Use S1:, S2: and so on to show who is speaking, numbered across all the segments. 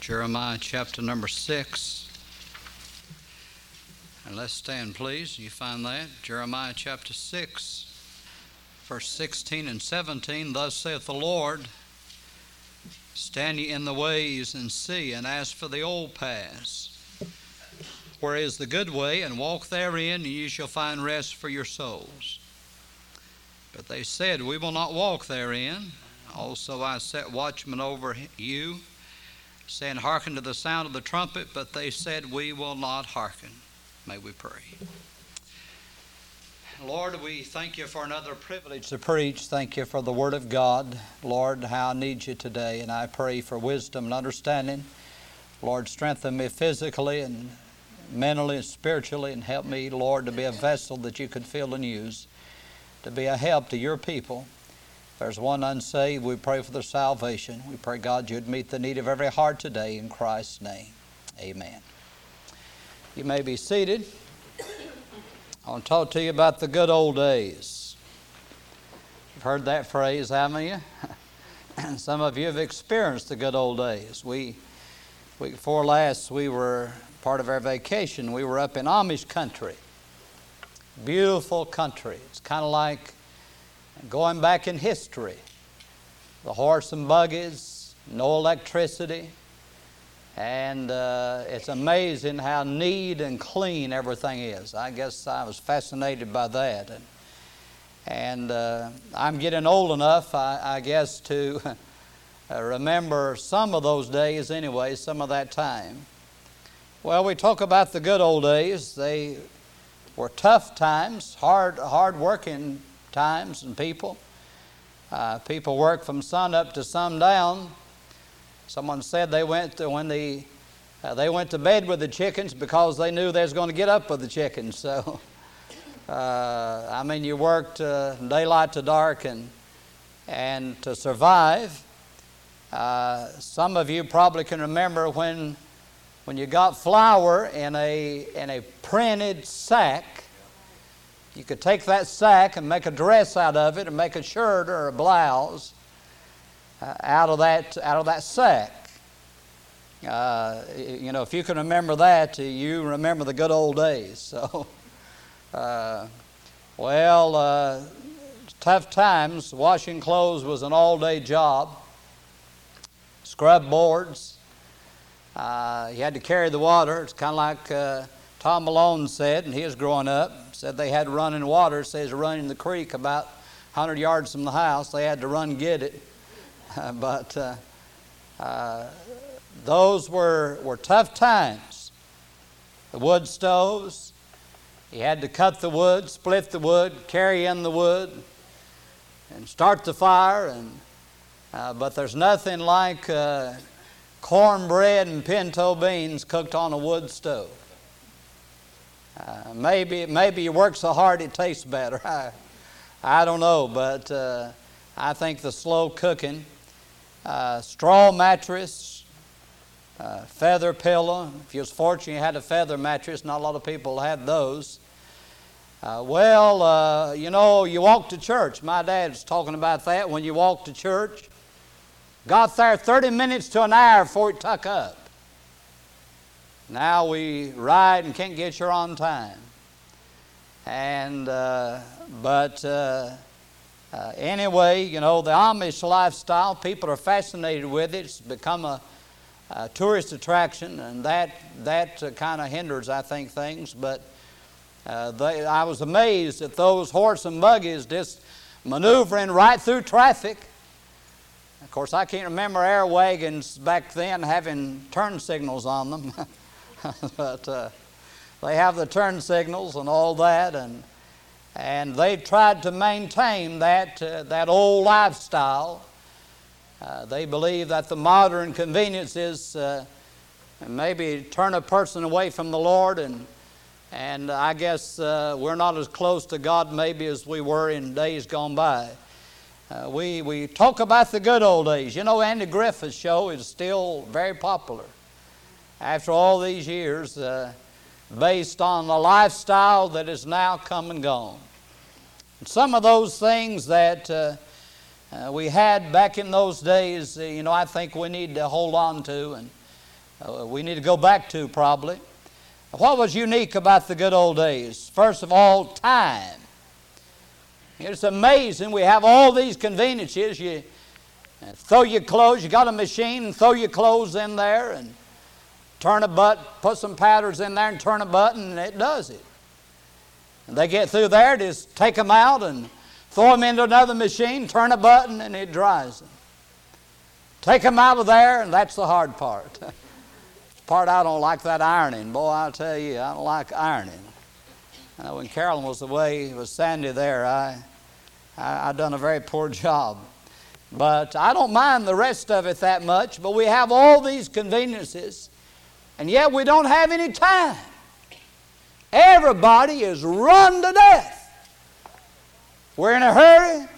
S1: Jeremiah chapter number 6. And let's stand, please. You find that? Jeremiah chapter 6, verse 16 and 17. Thus saith the Lord Stand ye in the ways and see, and ask for the old paths, where is the good way, and walk therein, and ye shall find rest for your souls. But they said, We will not walk therein. Also I set watchmen over you, saying, Hearken to the sound of the trumpet. But they said, We will not hearken. May we pray. Lord, we thank you for another privilege to preach. Thank you for the Word of God. Lord, how I need you today, and I pray for wisdom and understanding. Lord, strengthen me physically and mentally and spiritually, and help me, Lord, to be a vessel that you could fill and use, to be a help to your people. There's one unsaved, we pray for their salvation. We pray, God, you'd meet the need of every heart today in Christ's name. Amen. You may be seated. I want to talk to you about the good old days. You've heard that phrase, haven't you? Some of you have experienced the good old days. We, week before last, we were part of our vacation. We were up in Amish country. Beautiful country. It's kind of like going back in history. The horse and buggies, no electricity, and uh, it's amazing how neat and clean everything is. I guess I was fascinated by that. And, and uh, I'm getting old enough, I, I guess, to remember some of those days anyway, some of that time. Well, we talk about the good old days. They were tough times, hard, hard working times and people. Uh, people worked from sun up to sundown Someone said they went to, when the uh, they went to bed with the chickens because they knew they was going to get up with the chickens. So, uh, I mean, you worked uh, daylight to dark and and to survive. Uh, some of you probably can remember when when you got flour in a in a printed sack. You could take that sack and make a dress out of it, and make a shirt or a blouse uh, out of that out of that sack. Uh, you know, if you can remember that, you remember the good old days. So, uh, well, uh, tough times. Washing clothes was an all-day job. Scrub boards. Uh, you had to carry the water. It's kind of like uh, Tom Malone said, and he was growing up. Said they had running water. Says running the creek about 100 yards from the house. They had to run get it. but uh, uh, those were, were tough times. The wood stoves, he had to cut the wood, split the wood, carry in the wood, and start the fire. And, uh, but there's nothing like uh, cornbread and pinto beans cooked on a wood stove. Uh, maybe, maybe you work so hard it tastes better. I, I don't know, but uh, I think the slow cooking uh, straw mattress, uh, feather pillow. If you was fortunate, you had a feather mattress. Not a lot of people had those. Uh, well, you know, you walk to church. My dad's talking about that. When you walk to church, got there 30 minutes to an hour before it tuck up. Now we ride and can't get here on time. And, uh, but, uh, uh, anyway, you know, the Amish lifestyle, people are fascinated with it. It's become a, a tourist attraction, and that, that uh, kind of hinders, I think, things. But uh, they, I was amazed at those horse and buggies just maneuvering right through traffic. Of course, I can't remember air wagons back then having turn signals on them, but uh, they have the turn signals and all that, and and they've tried to maintain that, uh, that old lifestyle. Uh, they believe that the modern conveniences uh, maybe turn a person away from the Lord, and, and I guess uh, we're not as close to God maybe as we were in days gone by. Uh, we, we talk about the good old days. You know, Andy Griffith's show is still very popular. After all these years, uh, based on the lifestyle that is now come and gone. And some of those things that uh, uh, we had back in those days, uh, you know, I think we need to hold on to. And, uh, we need to go back to probably. What was unique about the good old days? First of all, time. It's amazing. We have all these conveniences. You uh, throw your clothes, you got a machine, and throw your clothes in there, and turn a button, put some patterns in there, and turn a button, and it does it. And they get through there, just take them out and throw them into another machine, turn a button, and it dries them. Take them out of there, and that's the hard part. the part I don't like that ironing. Boy, I'll tell you, I don't like ironing. Uh, when Carolyn was away, with Sandy there, I, I, I done a very poor job. But I don't mind the rest of it that much, but we have all these conveniences, and yet we don't have any time. Everybody is run to death. We're in a hurry,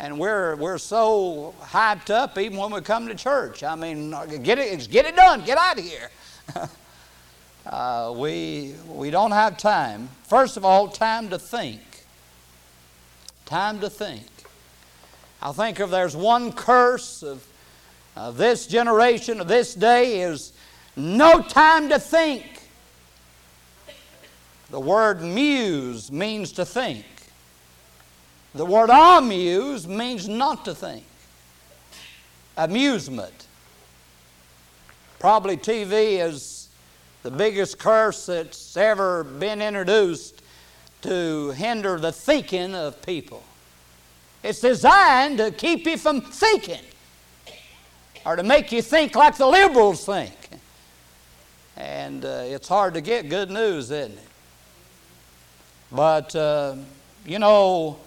S1: and we're, we're so hyped up even when we come to church. I mean, get it, get it done, get out of here. uh, we, we don't have time. First of all, time to think. Time to think. I think if there's one curse of, of this generation, of this day, is no time to think. The word muse means to think. The word amuse means not to think. Amusement. Probably TV is the biggest curse that's ever been introduced to hinder the thinking of people. It's designed to keep you from thinking or to make you think like the liberals think. And uh, it's hard to get good news, isn't it? But, uh, you know,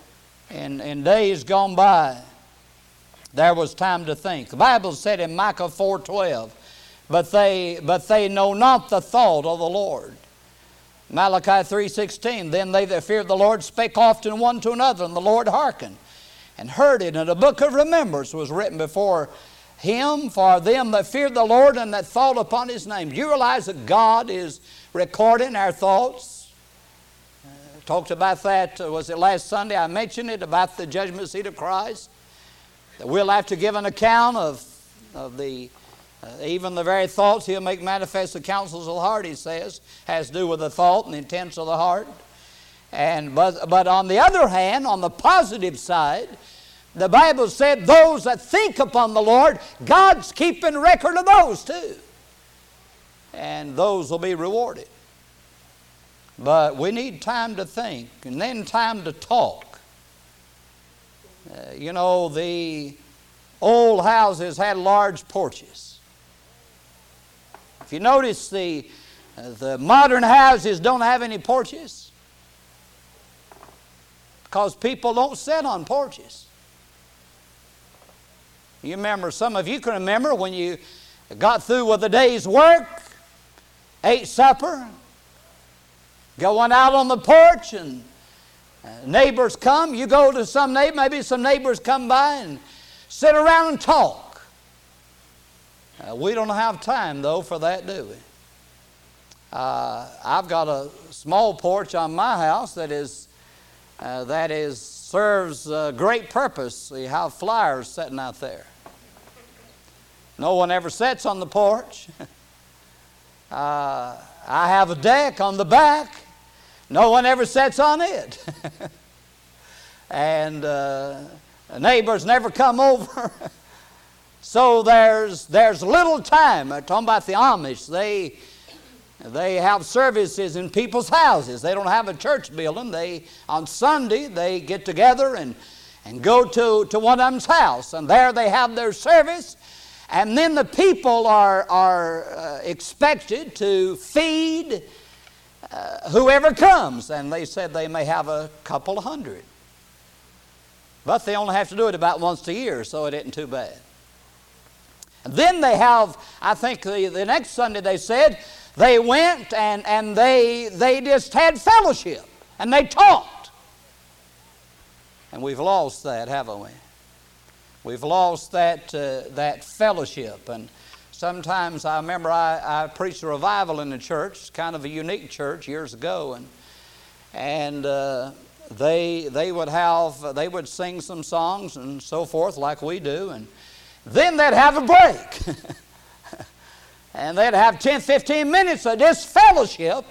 S1: in, in days gone by, there was time to think. The Bible said in Micah 4.12, but they, but they know not the thought of the Lord. Malachi 3.16, then they that feared the Lord spake often one to another, and the Lord hearkened and heard it. And a book of remembrance was written before him for them that feared the Lord and that thought upon his name. Do you realize that God is recording our thoughts? talked about that, uh, was it last Sunday? I mentioned it about the judgment seat of Christ. That we'll have to give an account of, of the, uh, even the very thoughts he'll make manifest the counsels of the heart, he says, has to do with the thought and the intents of the heart. And, but, but on the other hand, on the positive side, the Bible said, those that think upon the Lord, God's keeping record of those too. And those will be rewarded. But we need time to think and then time to talk. Uh, you know, the old houses had large porches. If you notice, the, uh, the modern houses don't have any porches because people don't sit on porches. You remember, some of you can remember when you got through with the day's work, ate supper, Going out on the porch and uh, neighbors come. You go to some neighbor, maybe some neighbors come by and sit around and talk. Uh, we don't have time though for that, do we? Uh, I've got a small porch on my house that is uh, that is serves a great purpose. We have flyers sitting out there. No one ever sits on the porch. Uh, I have a deck on the back. No one ever sits on it. and uh, neighbors never come over. so there's, there's little time. I'm talking about the Amish. They, they have services in people's houses. They don't have a church building. They, on Sunday, they get together and, and go to, to one of them's house. And there they have their service. And then the people are, are uh, expected to feed uh, whoever comes. And they said they may have a couple hundred. But they only have to do it about once a year, so it isn't too bad. And then they have, I think the, the next Sunday they said, they went and, and they, they just had fellowship and they talked. And we've lost that, haven't we? We've lost that, uh, that fellowship. And Sometimes I remember I, I preached a revival in the church, kind of a unique church years ago, and and uh, they they would have they would sing some songs and so forth like we do, and then they'd have a break. And they'd have 10, 15 minutes of this fellowship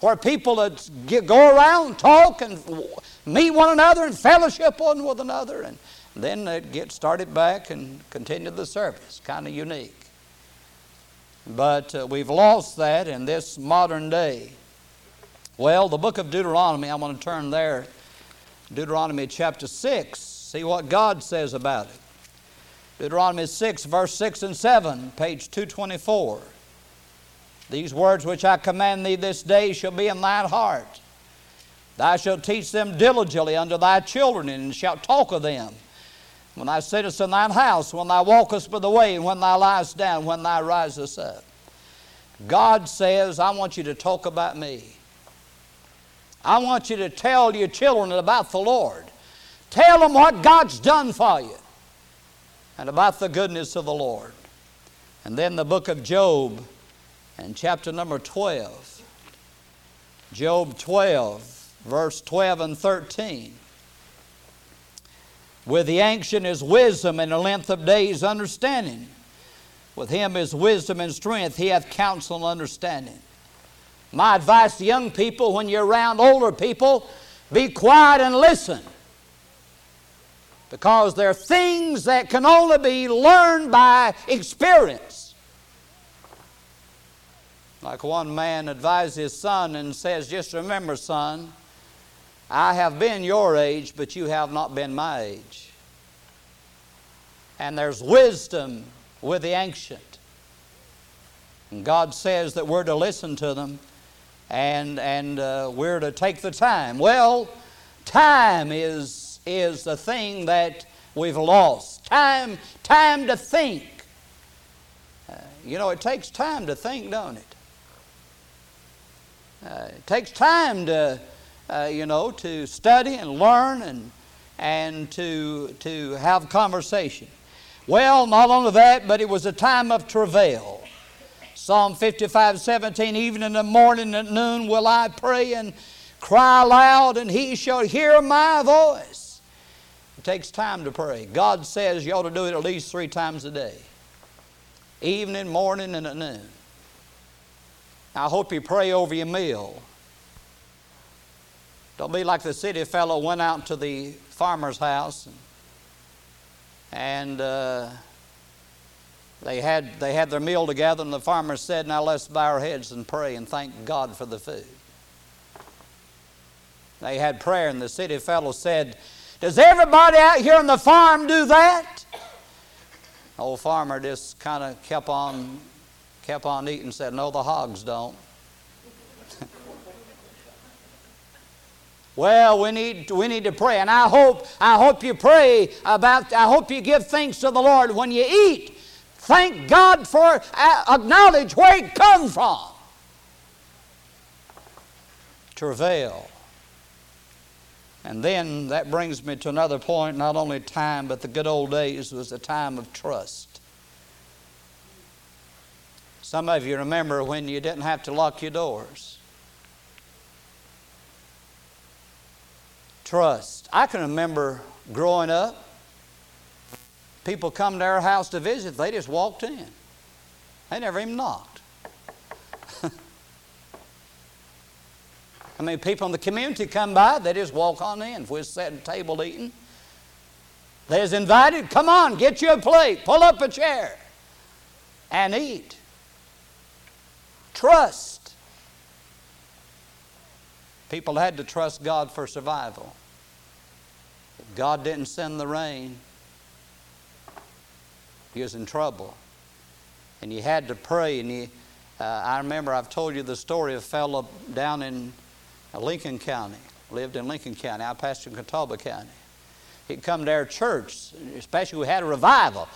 S1: where people would get, go around, talk, and meet one another and fellowship one with another. And then they'd get started back and continue the service. Kind of unique. But uh, we've lost that in this modern day. Well, the book of Deuteronomy, I want to turn there. Deuteronomy chapter 6, see what God says about it. Deuteronomy 6, verse 6 and 7, page 224. These words which I command thee this day shall be in thine heart. Thou shalt teach them diligently unto thy children, and shalt talk of them when thou sittest in thine house, when thou walkest by the way, and when thou liest down, when thou risest up. God says, I want you to talk about me. I want you to tell your children about the Lord. Tell them what God's done for you and about the goodness of the Lord. And then the book of Job and chapter number 12. Job 12, verse 12 and 13. With the ancient is wisdom and a length of days understanding. With him is wisdom and strength. He hath counsel and understanding. My advice to young people when you're around older people, be quiet and listen. Because there are things that can only be learned by experience. Like one man advised his son and says, Just remember, son, I have been your age, but you have not been my age. And there's wisdom with the ancient. And God says that we're to listen to them and, and uh, we're to take the time. Well, time is, is the thing that we've lost. Time, time to think. Uh, you know, it takes time to think, don't it? Uh, it takes time to uh, you know, to study and learn and, and to, to have conversation. Well, not only that, but it was a time of travail. Psalm 55 17, even in the morning and noon will I pray and cry aloud, and he shall hear my voice. It takes time to pray. God says you ought to do it at least three times a day evening, morning, and at noon. I hope you pray over your meal. Don't be like the city fellow went out to the farmer's house and, uh, they, had, they had their meal together, and the farmer said, Now let's bow our heads and pray and thank God for the food. They had prayer, and the city fellow said, Does everybody out here on the farm do that? The old farmer just kind of kept on, kept on eating, said, No, the hogs don't. Well, we need, we need to pray. And I hope, I hope you pray about, I hope you give thanks to the Lord when you eat. Thank God for, uh, acknowledge where it comes from. Travail. And then that brings me to another point not only time, but the good old days was a time of trust. Some of you remember when you didn't have to lock your doors. Trust. I can remember growing up, people come to our house to visit, they just walked in. They never even knocked. I mean, people in the community come by, they just walk on in. If we're sitting at table eating, they was invited, come on, get you a plate, pull up a chair, and eat. Trust. People had to trust God for survival. If God didn't send the rain, he was in trouble. And you had to pray. And you, uh, I remember I've told you the story of a fellow down in Lincoln County, lived in Lincoln County. I pastored in Catawba County. He'd come to our church, especially we had a revival.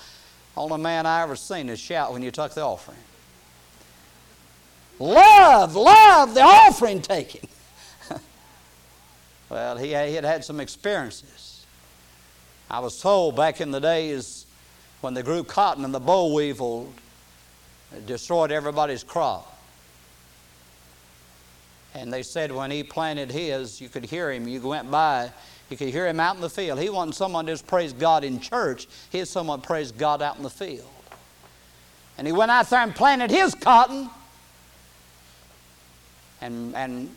S1: Only man I ever seen to shout when you took the offering. Love, love the offering taking. Well, he, had had some experiences. I was told back in the days when they grew cotton and the boll weevil destroyed everybody's crop. And they said when he planted his, you could hear him. You went by, you could hear him out in the field. He wasn't someone just praise God in church, he was someone praise God out in the field. And he went out there and planted his cotton and, and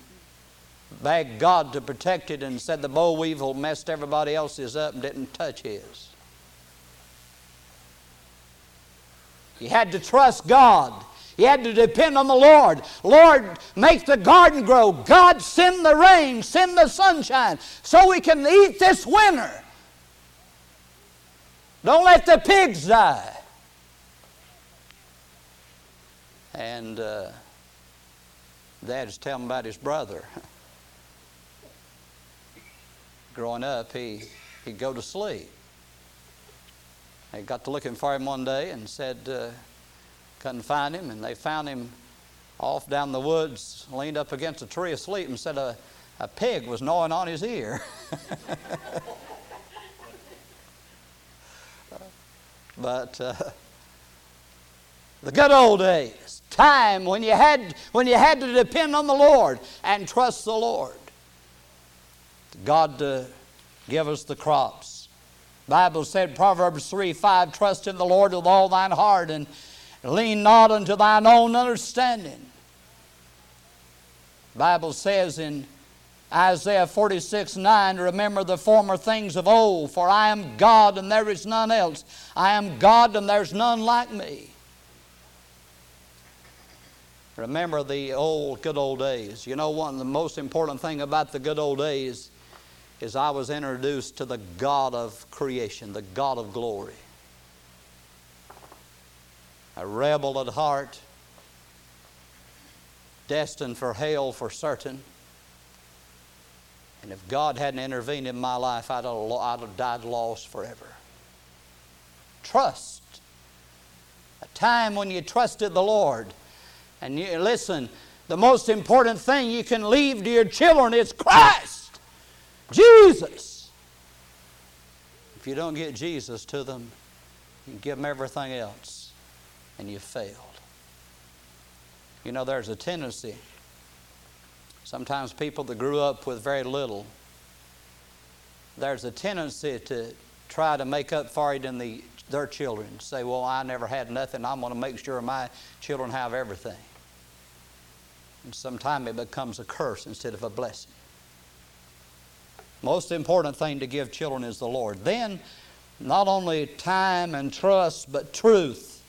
S1: begged God to protect it and said the boll weevil messed everybody else's up and didn't touch his. He had to trust God. He had to depend on the Lord. Lord, make the garden grow. God, send the rain, send the sunshine so we can eat this winter. Don't let the pigs die. And uh, Dad is telling about his brother. Growing up, he, he'd go to sleep. They got to looking for him one day and said, uh, couldn't find him, and they found him off down the woods, leaned up against a tree asleep, and said a, a pig was gnawing on his ear. but uh, the good old days, time when you had when you had to depend on the Lord and trust the Lord. God to give us the crops. Bible said Proverbs 3 5, trust in the Lord with all thine heart and lean not unto thine own understanding. Bible says in Isaiah 46 9, remember the former things of old, for I am God and there is none else. I am God and there's none like me. Remember the old, good old days. You know, one of the most important thing about the good old days is I was introduced to the God of creation, the God of glory. A rebel at heart, destined for hell for certain. And if God hadn't intervened in my life, I'd have, I'd have died lost forever. Trust. A time when you trusted the Lord. And you, listen, the most important thing you can leave to your children is Christ, Jesus. If you don't get Jesus to them, you give them everything else, and you've failed. You know, there's a tendency. Sometimes people that grew up with very little, there's a tendency to try to make up for it in the, their children. Say, well, I never had nothing. I'm going to make sure my children have everything. And sometimes it becomes a curse instead of a blessing. Most important thing to give children is the Lord. Then, not only time and trust, but truth.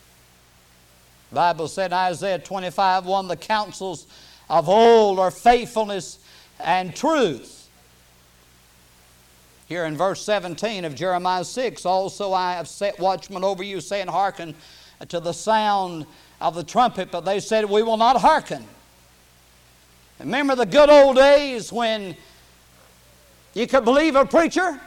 S1: The Bible said Isaiah 25 1 the counsels of old are faithfulness and truth. Here in verse 17 of Jeremiah 6, also I have set watchmen over you, saying, Hearken to the sound of the trumpet. But they said, We will not hearken. Remember the good old days when you could believe a preacher?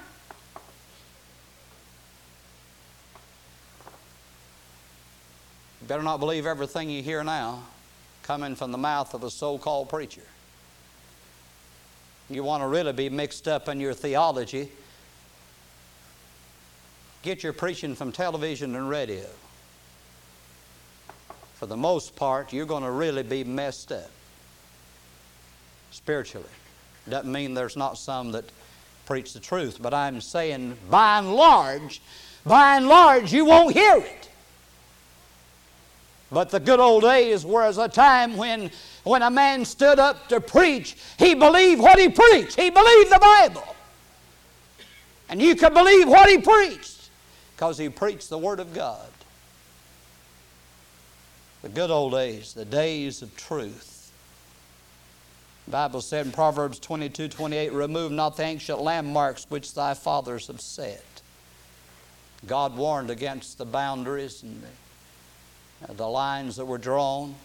S1: You better not believe everything you hear now coming from the mouth of a so called preacher. You want to really be mixed up in your theology, get your preaching from television and radio. For the most part, you're going to really be messed up spiritually. Doesn't mean there's not some that preach the truth, but I'm saying by and large, by and large, you won't hear it. But the good old days was a time when, when a man stood up to preach, he believed what he preached. He believed the Bible. And you could believe what he preached because he preached the Word of God. The good old days, the days of truth. Bible said in Proverbs 22 28, Remove not the ancient landmarks which thy fathers have set. God warned against the boundaries and the, uh, the lines that were drawn.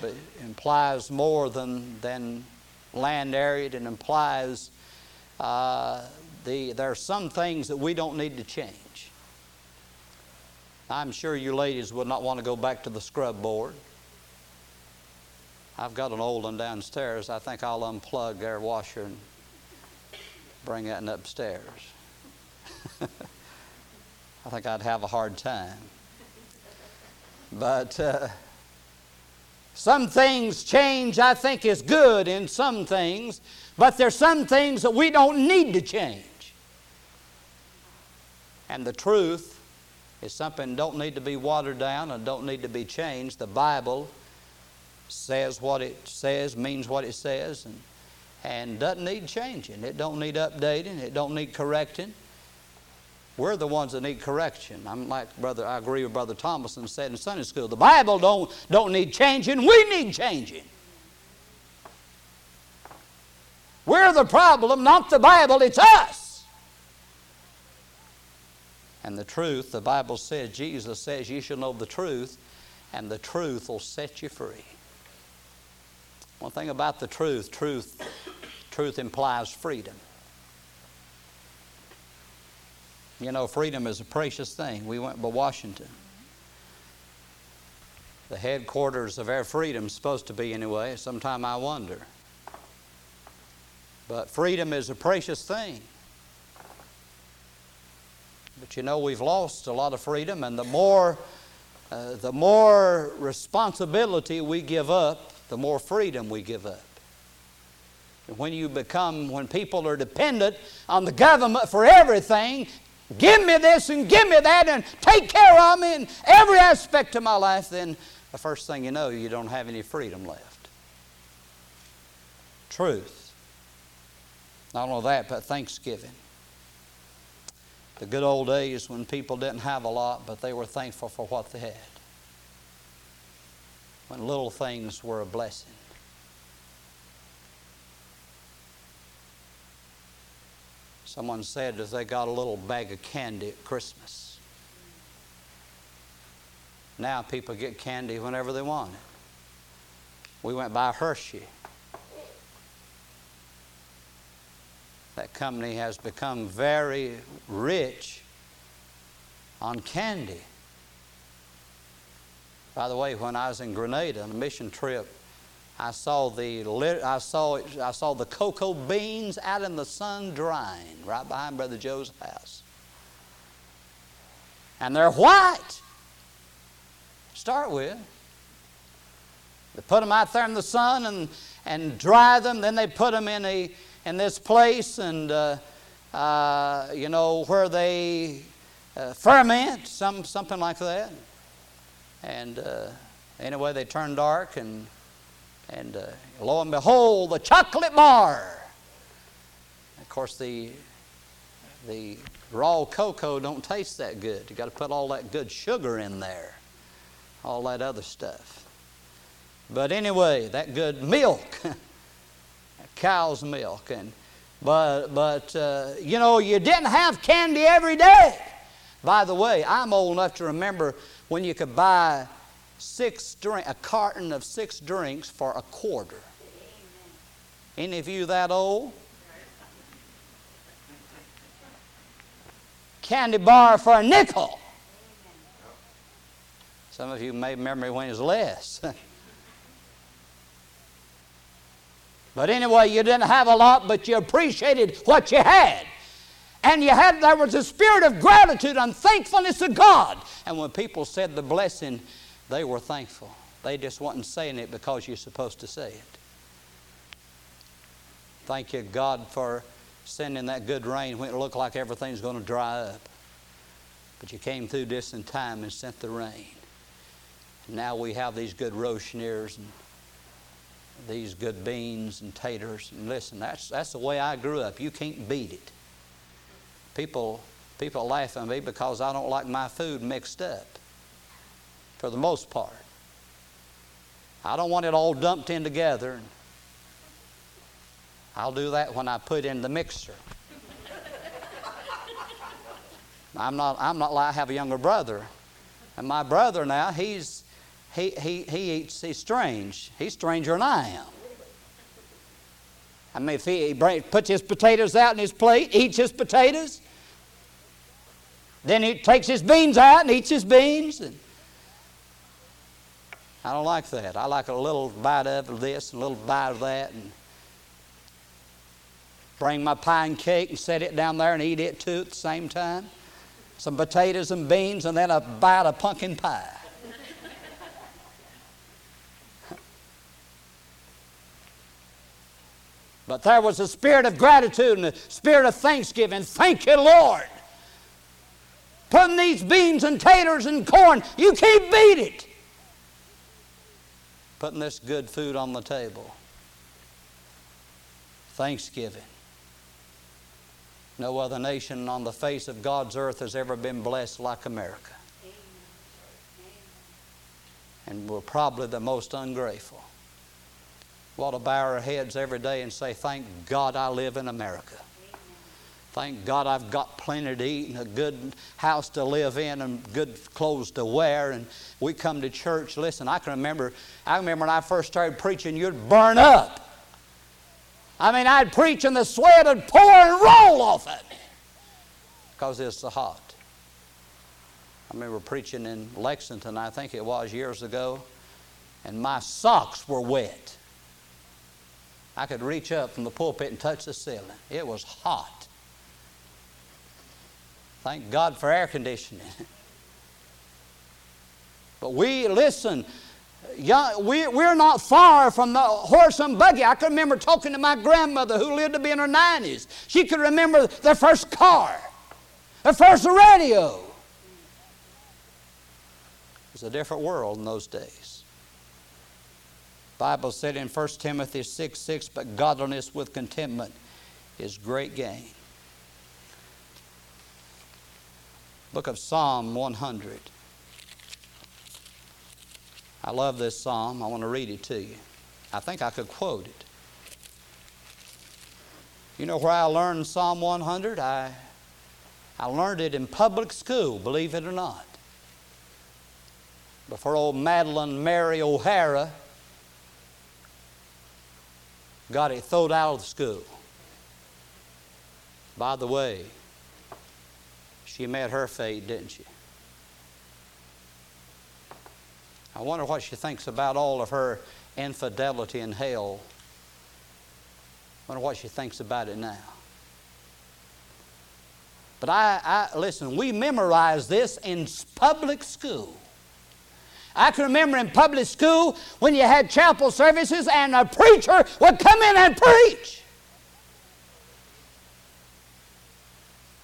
S1: But implies more than, than land area. It implies uh, the, there are some things that we don't need to change. I'm sure you ladies would not want to go back to the scrub board. I've got an old one downstairs. I think I'll unplug their washer and bring that upstairs. I think I'd have a hard time. But uh, some things change, I think, is good in some things, but there's some things that we don't need to change. And the truth is something don't need to be watered down and don't need to be changed. The Bible says what it says, means what it says, and, and doesn't need changing. It don't need updating. It don't need correcting. We're the ones that need correction. I'm like brother. I agree with Brother Thomason said in Sunday school. The Bible don't don't need changing. We need changing. We're the problem, not the Bible. It's us. And the truth, the Bible says, Jesus says, you shall know the truth, and the truth will set you free. One thing about the truth, truth, truth implies freedom. You know, freedom is a precious thing. We went by Washington. The headquarters of our freedom is supposed to be anyway. Sometime I wonder. But freedom is a precious thing. But you know, we've lost a lot of freedom, and the more, uh, the more responsibility we give up, the more freedom we give up. And when you become, when people are dependent on the government for everything, give me this and give me that and take care of me in every aspect of my life, then the first thing you know, you don't have any freedom left. Truth. Not only that, but thanksgiving. The good old days when people didn't have a lot, but they were thankful for what they had. When little things were a blessing. Someone said that they got a little bag of candy at Christmas. Now people get candy whenever they want it. We went by Hershey. That company has become very rich on candy. By the way, when I was in Grenada on a mission trip, I saw the I saw I saw the cocoa beans out in the sun drying right behind Brother Joe's house, and they're white. Start with. They put them out there in the sun and and dry them. Then they put them in a in this place and uh, uh, you know where they uh, ferment some something like that. And uh, anyway, they turn dark and and uh, lo and behold, the chocolate bar. Of course, the, the raw cocoa don't taste that good. you got to put all that good sugar in there, all that other stuff. But anyway, that good milk, cow's milk. And, but, but uh, you know, you didn't have candy every day. By the way, I'm old enough to remember when you could buy six drink, a carton of six drinks for a quarter. Any of you that old? Candy bar for a nickel. Some of you may remember when it was less. but anyway, you didn't have a lot, but you appreciated what you had. And you had there was a spirit of gratitude and thankfulness to God. And when people said the blessing, they were thankful. They just wasn't saying it because you're supposed to say it. Thank you, God, for sending that good rain when it looked like everything's going to dry up. But you came through this in time and sent the rain. And now we have these good roast schneers and these good beans and taters. And listen, that's, that's the way I grew up. You can't beat it. People, people laugh at me because I don't like my food mixed up for the most part. I don't want it all dumped in together. I'll do that when I put in the mixer. I'm not, I'm not like I have a younger brother. And my brother now, he's, he, he, he eats, he's strange. He's stranger than I am. I mean, if he, he puts his potatoes out in his plate, eats his potatoes, then he takes his beans out and eats his beans. And I don't like that. I like a little bite of this, a little bite of that, and bring my pie and cake and set it down there and eat it too at the same time. Some potatoes and beans, and then a bite of pumpkin pie. But there was a spirit of gratitude and a spirit of thanksgiving. Thank you, Lord. putting these beans and taters and corn. You can't beat it. Putting this good food on the table. Thanksgiving. No other nation on the face of God's earth has ever been blessed like America. And we're probably the most ungrateful. We ought to bow our heads every day and say, Thank God I live in America. Thank God I've got plenty to eat and a good house to live in and good clothes to wear. And we come to church. Listen, I can remember, I remember when I first started preaching, you'd burn up. I mean, I'd preach and the sweat would pour and roll off it because it's so hot. I remember preaching in Lexington, I think it was years ago, and my socks were wet. I could reach up from the pulpit and touch the ceiling. It was hot. Thank God for air conditioning. but we, listen, we, we're not far from the horse and buggy. I can remember talking to my grandmother who lived to be in her 90s. She could remember the first car, the first radio. It was a different world in those days. Bible said in 1 Timothy 6 6, but godliness with contentment is great gain. Book of Psalm 100. I love this psalm. I want to read it to you. I think I could quote it. You know where I learned Psalm 100? I, I learned it in public school, believe it or not. Before old Madalyn Murray O'Hair got it thrown out of the school. By the way, she met her fate, didn't she? I wonder what she thinks about all of her infidelity in hell. I wonder what she thinks about it now. But I, I listen, we memorized this in public school. I can remember in public school when you had chapel services and a preacher would come in and preach.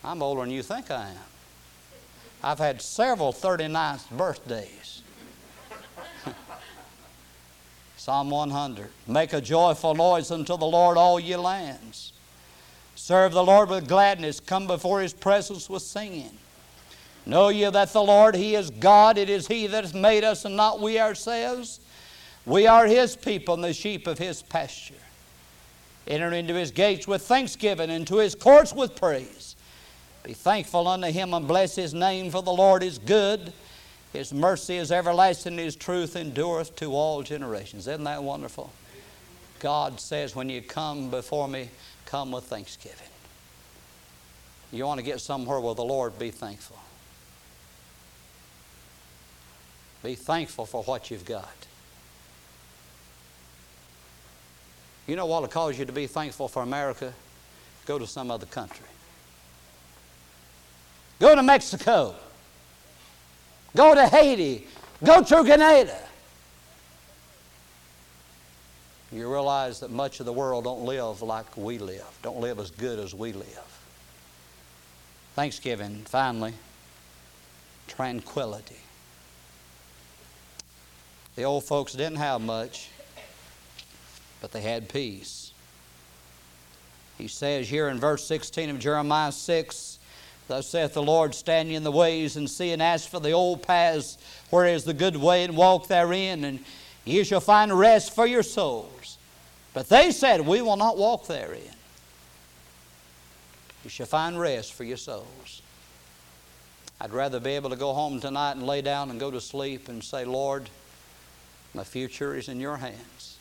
S1: I'm older than you think I am. I've had several 39th birthdays. Psalm 100. Make a joyful noise unto the Lord, all ye lands. Serve the Lord with gladness. Come before his presence with singing. Know ye that the Lord, He is God. It is He that has made us and not we ourselves. We are His people and the sheep of His pasture. Enter into His gates with thanksgiving, into His courts with praise. Be thankful unto Him and bless His name, for the Lord is good. His mercy is everlasting, His truth endureth to all generations. Isn't that wonderful? God says, when you come before me, come with thanksgiving. You want to get somewhere with the Lord, be thankful. Be thankful for what you've got. You know what will cause you to be thankful for America? Go to some other country. Go to Mexico. Go to Haiti. Go to Grenada. You realize that much of the world don't live like we live, don't live as good as we live. Thanksgiving, finally, tranquility. The old folks didn't have much, but they had peace. He says here in verse 16 of Jeremiah 6 Thus saith the Lord, stand ye in the ways and see and ask for the old paths where is the good way and walk therein, and ye shall find rest for your souls. But they said, We will not walk therein. You shall find rest for your souls. I'd rather be able to go home tonight and lay down and go to sleep and say, Lord, my future is in your hands.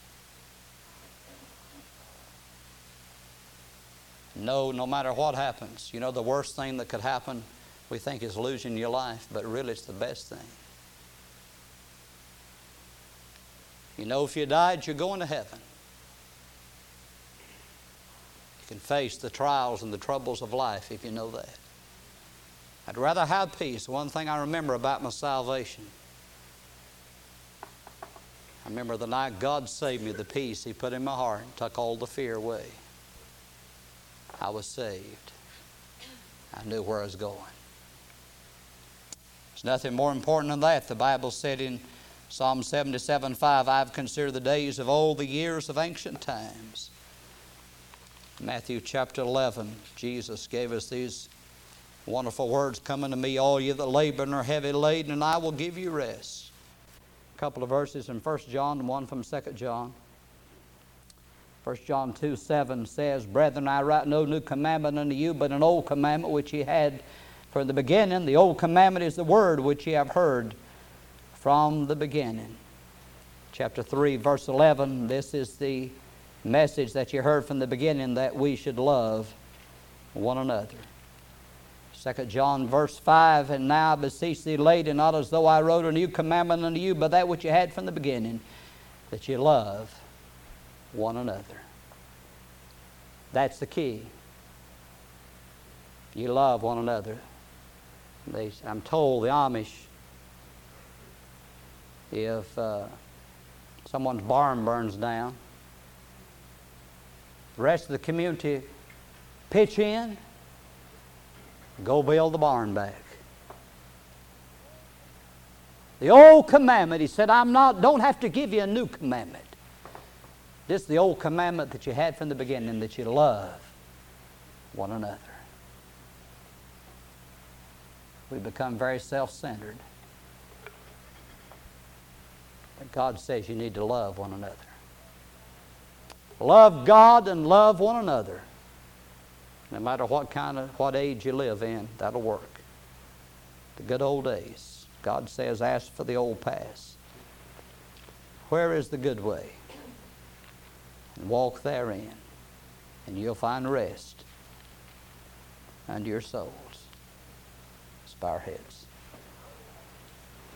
S1: No, no matter what happens, you know, the worst thing that could happen we think is losing your life, but really it's the best thing. You know, if you died, you're going to heaven. You can face the trials and the troubles of life if you know that. I'd rather have peace. One thing I remember about my salvation I remember the night God saved me, the peace He put in my heart, took all the fear away. I was saved. I knew where I was going. There's nothing more important than that. The Bible said in Psalm 77 5, I've considered the days of old, the years of ancient times. Matthew chapter 11, Jesus gave us these wonderful words Come unto me, all ye that labor and are heavy laden, and I will give you rest. A couple of verses in 1 John and one from 2 John. 1 John 2 7 says, Brethren, I write no new commandment unto you, but an old commandment which ye had from the beginning. The old commandment is the word which ye have heard from the beginning. Chapter 3, verse 11, this is the message that you heard from the beginning that we should love one another. 2 John verse 5, And now I beseech thee, lady, not as though I wrote a new commandment unto you, but that which you had from the beginning, that you love one another. That's the key. You love one another. They, I'm told the Amish, if uh, someone's barn burns down, the rest of the community pitch in, go build the barn back. The old commandment, he said, I'm not, don't have to give you a new commandment. This is the old commandment that you had from the beginning that you love one another. We become very self centered. But God says you need to love one another. Love God and love one another. No matter what kind of what age you live in, that'll work. The good old days. God says, ask for the old past. Where is the good way? And walk therein, and you'll find rest unto your souls. Our heads.